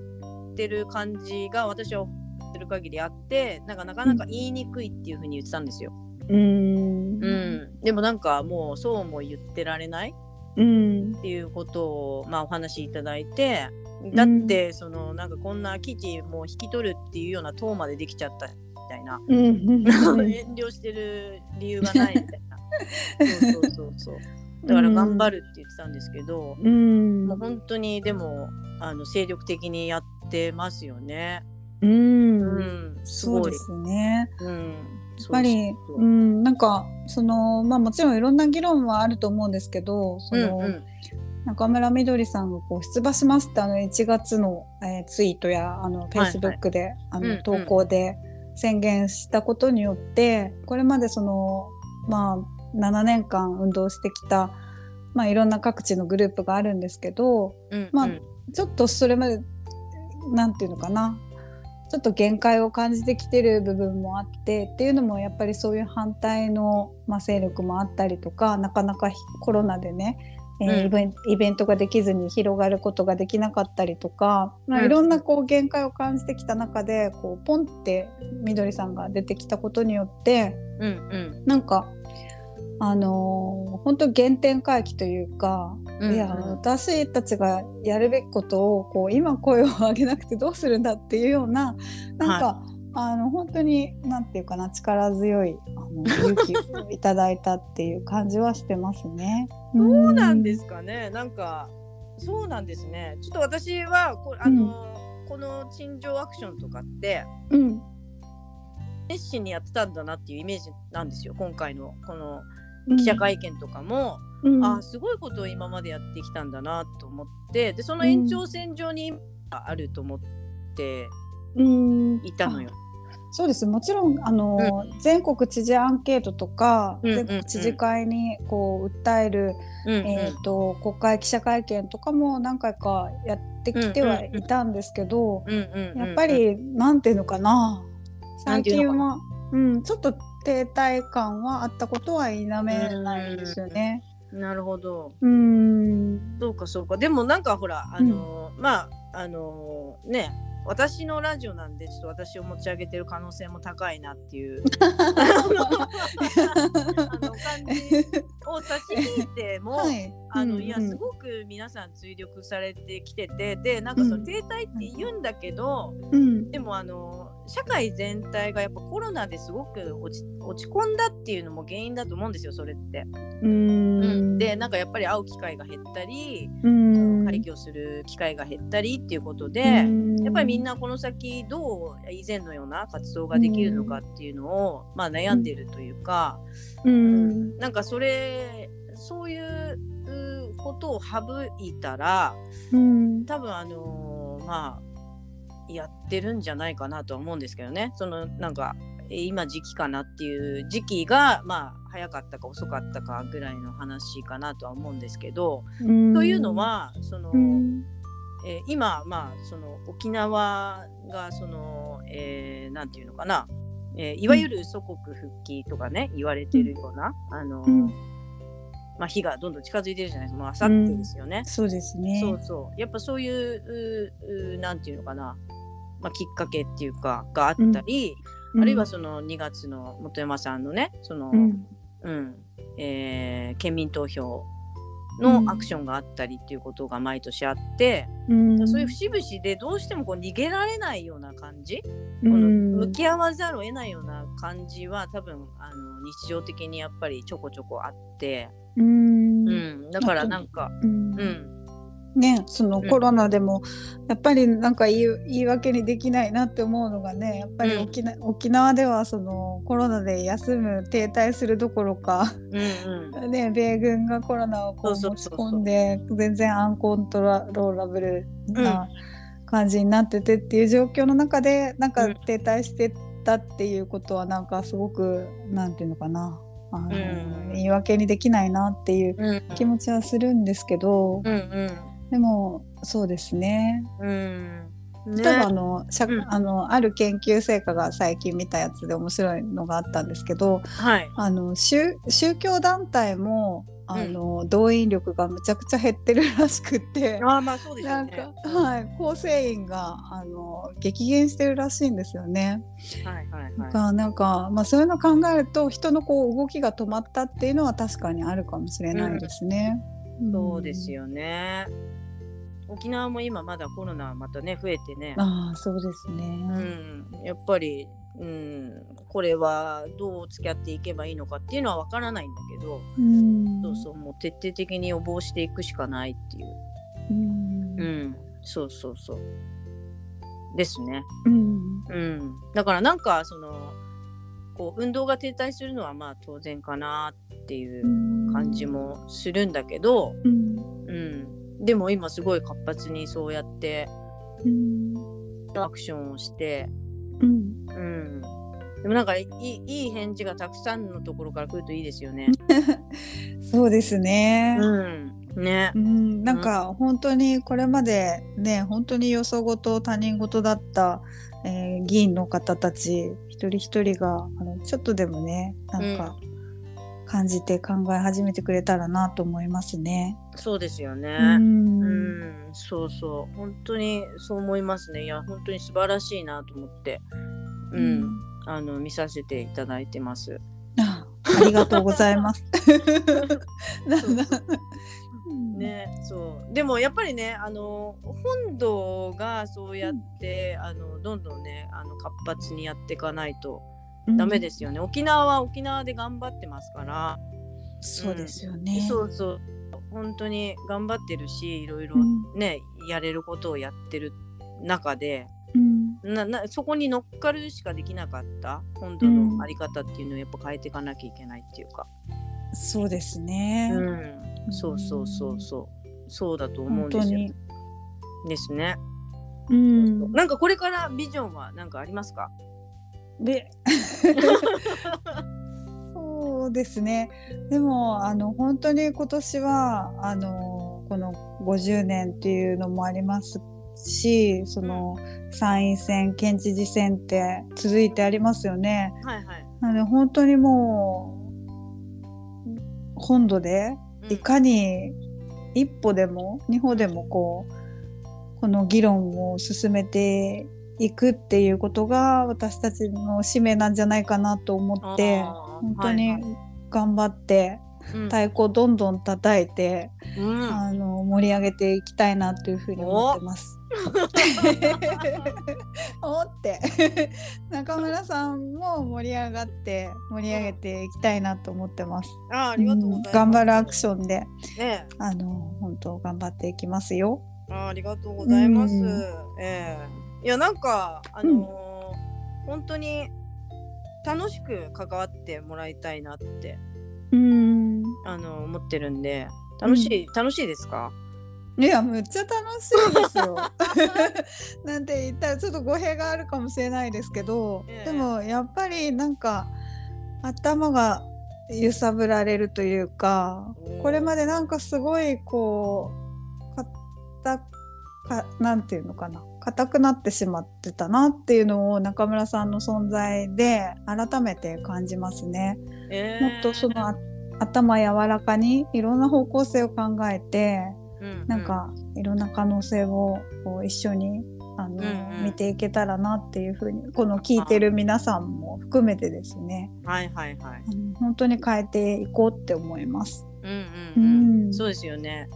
てる感じが私はする限りあって、なんかなかなか言いにくいっていうふうに言ってたんですよ。うんうん。でもなんかもうそうも言ってられない。うん。っていうことを、まあ、お話しいただいてだって、そのなんかこんな記事もう引き取るっていうような党までできちゃったみたいな。うん。遠慮してる理由がないみたいな。そうそうそうそう。だから頑張るって言ってたんですけど、うん。もう本当にでもあの精力的にやってますよね。ううんん、すごい。そうですね。うん、やっぱりそうそうう、ん、なんかそのまあもちろんいろんな議論はあると思うんですけどその、うんうん。中村みどりさんがこう出馬しますってあの1月の、えーツイートやあのフェイスブックで、あの投稿で宣言したことによって、これまでそのまあ7年間運動してきた、まあ、いろんな各地のグループがあるんですけどうんまあうんちょっとそれまでなんていうのかなちょっと限界を感じてきてる部分もあってっていうのもやっぱりそういう反対の、まあ、勢力もあったりとかなかなかひコロナでね、えーうん。イベンイベントができずに広がることができなかったりとか、まあ、うん。いろんなこう限界を感じてきた中でこうポンってみどりさんが出てきたことによってうんうん。なんかあのー本当原点回帰というか、うんいや私たちがやるべきことをこう今声を上げなくてどうするんだっていうようななんか、あの本当になんていうかな力強いあの勇気をいただいたっていう感じはしてますね。そうなんですすかね。なんかそうなんですね。ちょっと私はこあの、この陳情アクションとかってうん熱心にやってたんだなっていうイメージなんですよ。今回のこのうん記者会見とかも、うん。あすごいことを今までやってきたんだなと思って、でその延長線上にあると思ってうん。いたのよ。そうです。もちろんあの、全国知事アンケートとか、うんうんうん。全国知事会にこう訴える、うんうん。えー、と国会記者会見とかも何回かやってきてはいたんですけど、うんうんうんうんやっぱりなんていうのかな。最近は、うん、ちょっと停滞感はあったことは否めないですよね。なるほど。うん。そうかそうか。でもなんかほらあの、まああのね私のラジオなんでちょっと私を持ち上げてる可能性も高いなっていう。あの感じを差し引いても、はい。あの、うんいやすごく皆さん追力されてきててでなんかその停滞って言うんだけど、うん。でもあの社会全体がやっぱコロナですごく落ち落ち込んだっていうのも原因だと思うんですよそれって。うーん。でなんかやっぱり会う機会が減ったり、うん。会議をする機会が減ったりっていうことで、うん。やっぱりみんなこの先どう以前のような活動ができるのかっていうのを、まあ、悩んでるというか、うん。なんかそれそういううことを省いたらうん。多分あのーまあやってるんじゃないかなとは思うんですけどね。そのなんかえ今時期かなっていう時期がまあ早かったか遅かったかぐらいの話かなとは思うんですけど、うん。というのはその、うん。えー今まあその沖縄がその、えーなんていうのかな、えーいわゆる祖国復帰とかね言われてるような、あのうん。まあ、日がどんどん近づいてるじゃないですか。もうあさってですよね。そうですね。そうそう。やっぱそういうううなんていうのかな、まあ、きっかけっていうかがあったり、あるいはその2月の本山さんのねその、うん。うんえー県民投票うん。のアクションがあったりっていうことが毎年あって、うん。そういう節々でどうしてもこう逃げられないような感じ、うこのん向き合わざるを得ないような感じは多分あの日常的にやっぱりちょこちょこあって、うん。うん、だからなんか、うん。うん、ね、そのうん。コロナでもやっぱりなんか言い訳にできないなって思うのがねやっぱり沖,、縄沖縄ではそのコロナで休む停滞するどころか、うんうん。ね、米軍がコロナをこう持ち込んで全然アンコントローラブルな感じになっててっていう状況の中でなんかうん。停滞してったっていうことはなんかすごくなんていうのかな。あの、うん。言い訳にできないなっていううん。気持ちはするんですけど。うんでもそうですね。うんうん例えばあねの、社うんあのある研究成果が最近見たやつで面白いのがあったんですけどはいあの宗宗教団体もあの、動員力がむちゃくちゃ減ってるらしくって。ああまあそうですなんか、はい、構成員があの激減してるらしいんですよね。はいはいだはからなんか、まあ、そういうの考えると人のこう動きが止まったっていうのは確かにあるかもしれないですね。いそうですよ。よね沖縄も今まだコロナまたね増えてね。ああそうですね。うん、やっぱり、うん、これはどう付き合っていけばいいのかっていうのはわからないんだけど、うん。そうそうもう徹底的に予防していくしかないっていう、うん。うん、そうそうそう。ですね、うん。うん、だからなんかそのこう運動が停滞するのはまあ当然かなっていう感じもするんだけど、うん。うん、でも今すごい活発にそうやってうんアクションをして、うんうん。でもなんかいい返事がたくさんのところから来るといいですよね。そうですね。うん。ねう。ん、なんか本当にこれまでね本当によそごと他人事だった、えー議員の方たち一人一人があのちょっとでもねなんか感じて考え始めてくれたらなと思いますね。そうですよね。ううん。んそうそう。本当にそう思いますね。いや、本当に素晴らしいなと思って、うん。あの、見させていただいてます。あありがとうございます。ね、そう。でもやっぱりね、あの、本土がそうやって、あの、どんどんね、あの、活発にやっていかないとダメですよね。沖縄は沖縄で頑張ってますから。そうですよね。そうそう本当に頑張ってるしいろいろうん。ね、やれることをやってる中でうん。ななそこに乗っかるしかできなかった本当のあり方っていうのをやっぱ変えていかなきゃいけないっていうか、そうですね。うん、そうそうそうそう。そうだと思うんですよ。に。ですね、うん。なんかこれからビジョンは何かありますか？で そうですね。でもあの本当に今年はあのこの50年っていうのもありますしその参院選県知事選って続いてありますよね。はいはい、なので本当にもう本土でうん。いかに一歩でも二歩でもこうこの議論を進めていくっていうことが私たちの使命なんじゃないかなと思って本当に頑張って、うん太鼓をどんどん叩いて、うんあの盛り上げていきたいなというふうに思ってます。おって 中村さんも盛り上がって盛り上げていきたいなと思ってます。あありがとうございます。うん頑張るアクションでねあの本当頑張っていきますよ。あありがとうございます。うんええいやなんかあのー本当に楽しく関わってもらいたいなってうん。あの思ってるんで楽しい、楽しいですか？いやむっちゃ楽しいですよ。なんて言ったらちょっと語弊があるかもしれないですけど、ええでもやっぱりなんか頭が揺さぶられるというかこれまでなんかすごいこうかたかなんていうのかな硬くなってしまってたなっていうのを中村さんの存在で改めて感じますね。えもっとそのあ頭柔らかにいろんな方向性を考えてうんなんかいろんな可能性をこう一緒にあの、うんうん見ていけたらなっていうふうにこの聞いてる皆さんも含めてですねうんはいはいはい。本当に変えていこうって思います。うんうんううん。んそうですよね。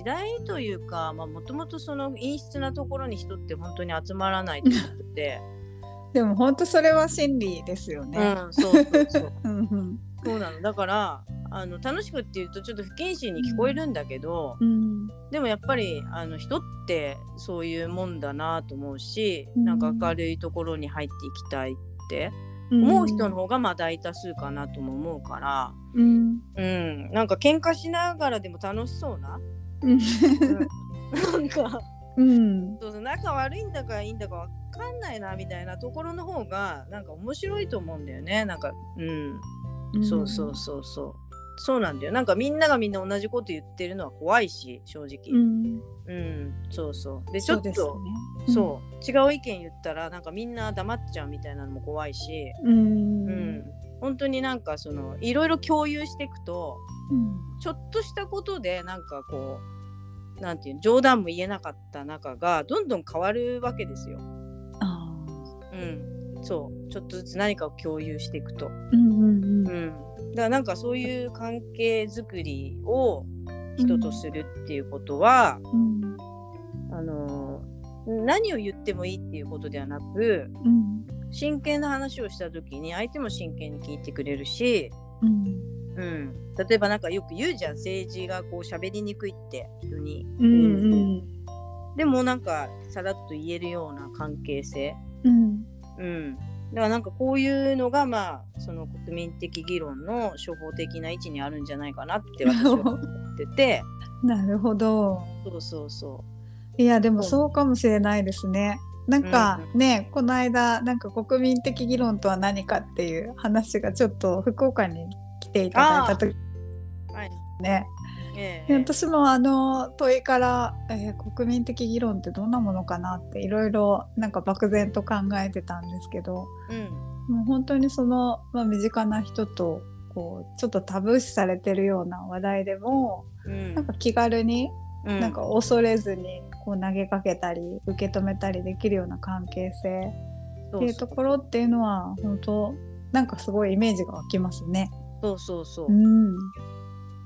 時代というか、まあもともとその陰湿なところに人って本当に集まらないと思ってて、でも本当それは真理ですよね。うん、そうそうそう。うんうん。そうなの。だから、あの楽しくっていうとちょっと不謹慎に聞こえるんだけど、うん。でもやっぱりあの人ってそういうもんだなと思うし、うん。なんか明るいところに入っていきたいって思う人の方がまあ大多数かなとも思うから、うん。うん、なんか喧嘩しながらでも楽しそうな、うんなん。かうん。そうそう。仲悪いんだかいいんだかわかんないなみたいなところの方がなんか面白いと思うんだよね。なんかうん、そうそうそうそう。そうなんだよ。なんかみんながみんな同じこと言ってるのは怖いし正直。う、ん。うん。そうそう。でちょっとそうですそう,、ね違う意見言ったらなんかみんな黙っちゃうみたいなのも怖いし、うん。うん本当になんかそのいろいろ共有していくとうん。ちょっとしたことでなんかこうなんていうの冗談も言えなかった仲がどんどん変わるわけですよ。あうん、そう。ちょっとずつ何かを共有していくと。ーうんうんうん。うん、だからなんかそういう関係づくりを人とするっていうことは、うん。あの何を言ってもいいっていうことではなくうん真剣な話をした時に相手も真剣に聞いてくれるし、うんうん、例えばなんかよく言うじゃん政治がこう喋りにくいって人に。うんうんでもなんかさらっと言えるような関係性。うんうん。だからなんかこういうのがまあその国民的議論の初歩的な位置にあるんじゃないかなって私は思ってて なるほど。そうそうそいやでもそうかもしれないですね。なんかね、この間なんか国民的議論とは何かっていう話がちょっと福岡に来ていただいた時。ね、え。で私もあの問いから、えー国民的議論ってどんなものかなっていろいろなんか漠然と考えてたんですけどうん。もう本当にその、まあ、身近な人とこうちょっとタブー視されてるような話題でもうん。なんか気軽にうんなんか恐れずにこう投げかけたり受け止めたりできるような関係性っていうところっていうのは本当なんかすごいイメージが湧きますね。そうそうそううん、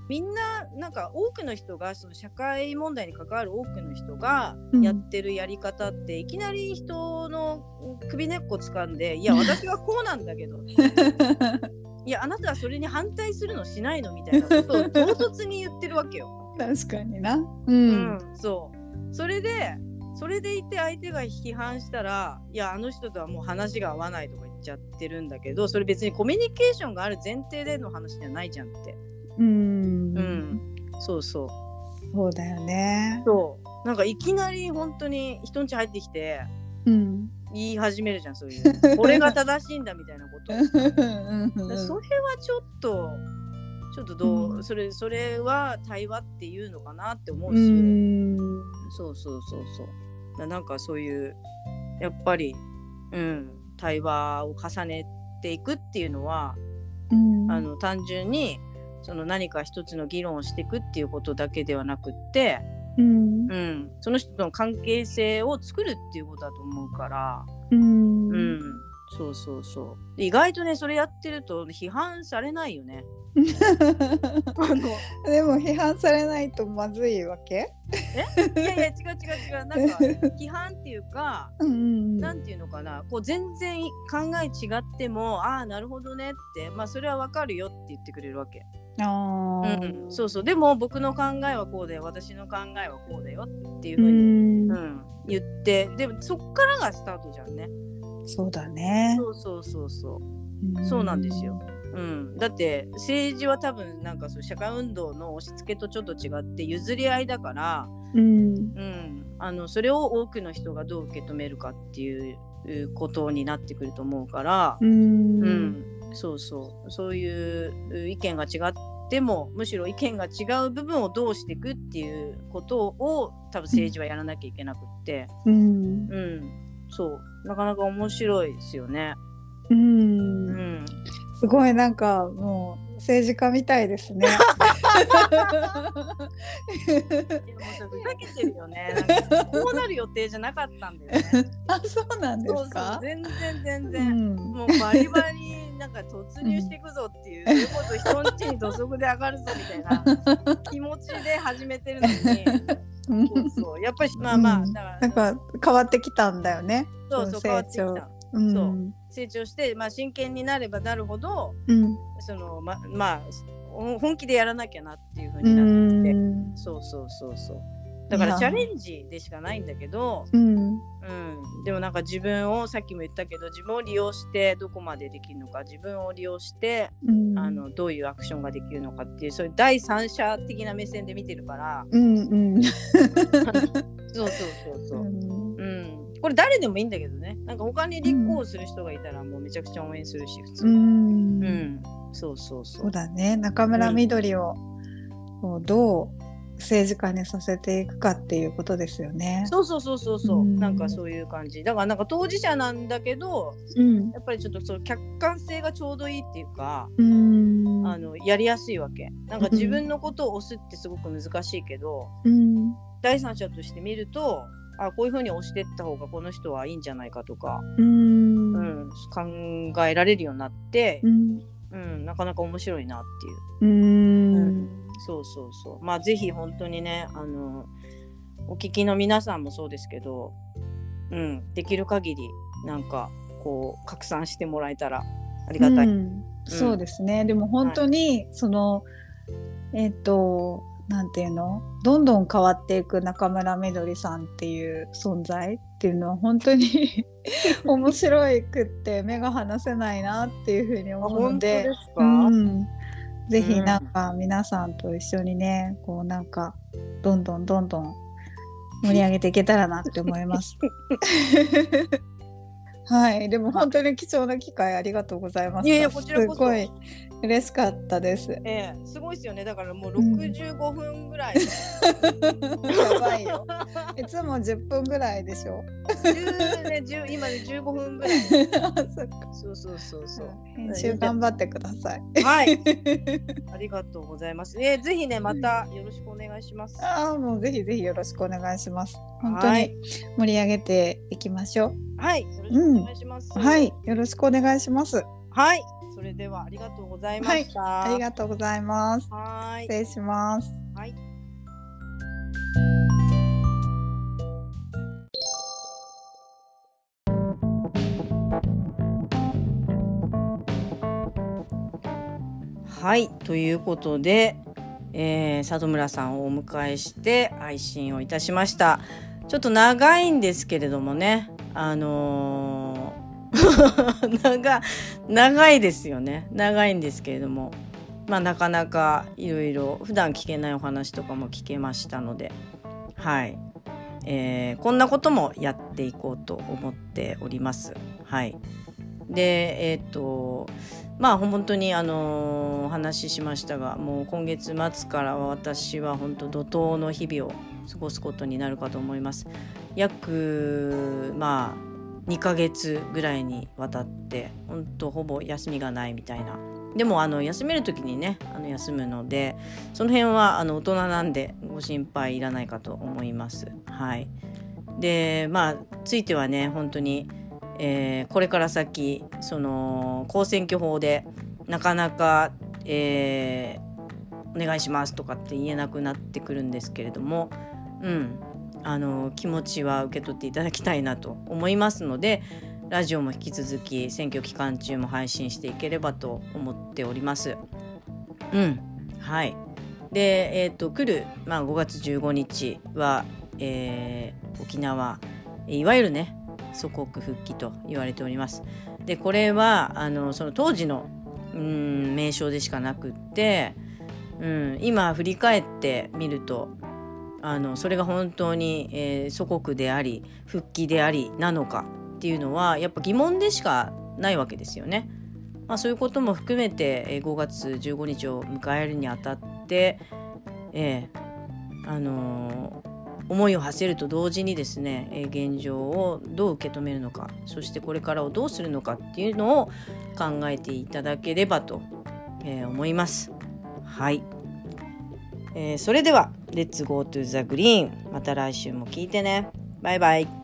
みんななんか多くの人がその社会問題に関わる多くの人がうんやってるやり方って、いきなり人の首根っこ掴んで「いや私はこうなんだけど」いやあなたはそれに反対するのしないの?」みたいなことを 唐突に言ってるわけよ。確かにな。う、うん。そう。それでそれでいて相手が批判したら「いやあの人とはもう話が合わない」とか言っちゃってるんだけどそれ別にコミュニケーションがある前提での話じゃないじゃんって。うん。うん、そうそう。そうだよね。そう。なんかいきなり本当に人ん家入ってきてうん、言い始めるじゃんそういう これが正しいんだみたいなこと。をそれはちょっとちょっとどう、うん。それそれは対話っていうのかなって思ううし、ん。そうそうそうそう。だなんかそういうやっぱりうん対話を重ねていくっていうのは、うん。あの単純にその何か一つの議論をしていくっていうことだけではなくって、うん。うん、その人との関係性を作るっていうことだと思うから、うん。うんそうそうそう。意外とねそれやってると批判されないよね。あのでも批判されないとまずいわけ？いやいや違う違う違う。なんか批判っていうか なんていうのかな。こう全然考え違ってもああなるほどねってまあそれはわかるよって言ってくれるわけ、あうーん、そうそう。でも僕の考えはこうで私の考えはこうだよっていううふうに、ん。うん、言ってでもそっからがスタートじゃんねそうだね。そうそうそうそう。そうなんですよ。うん、だって政治は多分なんかそう社会運動の押し付けとちょっと違って譲り合いだから、うん。うん、あのそれを多くの人がどう受け止めるかっていうことになってくると思うから、うん。うん。そうそう。そういう意見が違ってもむしろ意見が違う部分をどうしていくっていうことを多分政治はやらなきゃいけなくって、うん。うん、そう。なかなか面白いですよね。ううんん。すごいなんかもう政治家みたいですね。ふざけてるよね。こうなる予定じゃなかったんだよね。あ、そうなんですか？全然全う然、んもうバリバリなんか突入していくぞっていう、それこそ人んちに土足で上がるぞみたいな 気持ちで始めてるのに、そうそうやっぱりまあまあ、うんだからなんか変わってきたんだよね。そうそうその変わってきた。うん、そう成長してまあ真剣になればなるほどうん、そのままあほ本気でやらなきゃなっていう風うになってきて、ん、そうそうそうそう。だからチャレンジでしかないんだけど、うん、うん、でもなんか自分をさっきも言ったけど自分を利用してどこまでできるのか自分を利用して、うん、あのどういうアクションができるのかっていうそういう第三者的な目線で見てるから。うん、うん、そうそうそうそう。う、ん。うん、これ誰でもいいんだけどね。なんか他に立候補する人がいたらもうめちゃくちゃ応援するし普通うに、ん。うん。そうそうそそううだね。中村みどりを、こうどう政治家にさせていくかっていうことですよね。そうそうそうそうそう、うん。なんかそういう感じ。だからなんか当事者なんだけどうん、やっぱりちょっとその客観性がちょうどいいっていうか、うん、あのやりやすいわけ。なんかうん自分のことを押すってすごく難しいけど、うん、第三者として見るとあこういうふうに押してった方がこの人はいいんじゃないかとか、うん、ううん、ん、考えられるようになって、うん、うん、なかなか面白いなっていう。うん、そうそうそう。まあぜひ本当にねあのお聞きの皆さんもそうですけど、うん、できる限りなんかこう拡散してもらえたらありがたい。うん。そうですね。でも本当に、そのえっ、となんていうの？どんどん変わっていく中村みどりさんっていう存在っていうのは本当に 面白いくって目が離せないなっていうふうにあ思うの本当で。ですか、うん、ぜひなんか皆さんと一緒にね、こうなんかどんどんどんどん盛り上げていけたらなって思います。はい、でも本当に貴重な機会ありがとうございました。いやいやこちらこそすごい嬉しかったです。ええすごいですよね。だからもううん。65分ぐらい、やばいよ。いつも10分ぐらいでしょ。10ね10今ね15分ぐらい。あそうそうそうそう。編集頑張ってください。はい。ありがとうございます。えーぜひねまたよろしくお願いします。ああ、もうぜひぜひよろしくお願いします。本当はいに盛り上げていきましょう。はい。よろしくお願いします、はい、よろしくお願いします。はい。それではありがとうございました、ありがとうございます。はい失礼します。はいはいということで、えー、里村さんをお迎えして配信をいたしましたちょっと長いんですけれどもねあのー長長いですよね。長いんですけれども。まあなかなかいろいろ普段聞けないお話とかも聞けましたので。はい、えーこんなこともやっていこうと思っております。はい。でえっ、とまあ本当にあのお話ししましたがもう今月末からは私は本当怒涛の日々を過ごすことになるかと思います。約まあ2ヶ月ぐらいにわたって本当ほぼ休みがないみたいな。でもあの休める時にねあの休むのでその辺はあの大人なんでご心配いらないかと思います。はい。でまあついてはね本当にえー、これから先その公選挙法でなかなか、えー、お願いしますとかって言えなくなってくるんですけれども、うん、あの気持ちは受け取っていただきたいなと思いますのでラジオも引き続き選挙期間中も配信していければと思っております。うん、はいで、えーと、来る、まあ、5月15日は、えー、沖縄いわゆるね祖国復帰と言われております。でこれはあのその当時のうん名称でしかなくって、うん、今振り返ってみるとあのそれが本当に、えー、祖国であり復帰でありなのかっていうのはやっぱ疑問でしかないわけですよね。まあ、そういうことも含めて、え、5月15日を迎えるにあたって、えー、あのー、思いを馳せると同時にですね、え現状をどう受け止めるのかそしてこれからをどうするのかっていうのを考えていただければと、え思います。はい、えー、それでは、 Let's go to the green また来週も聞いてね。バイバイ。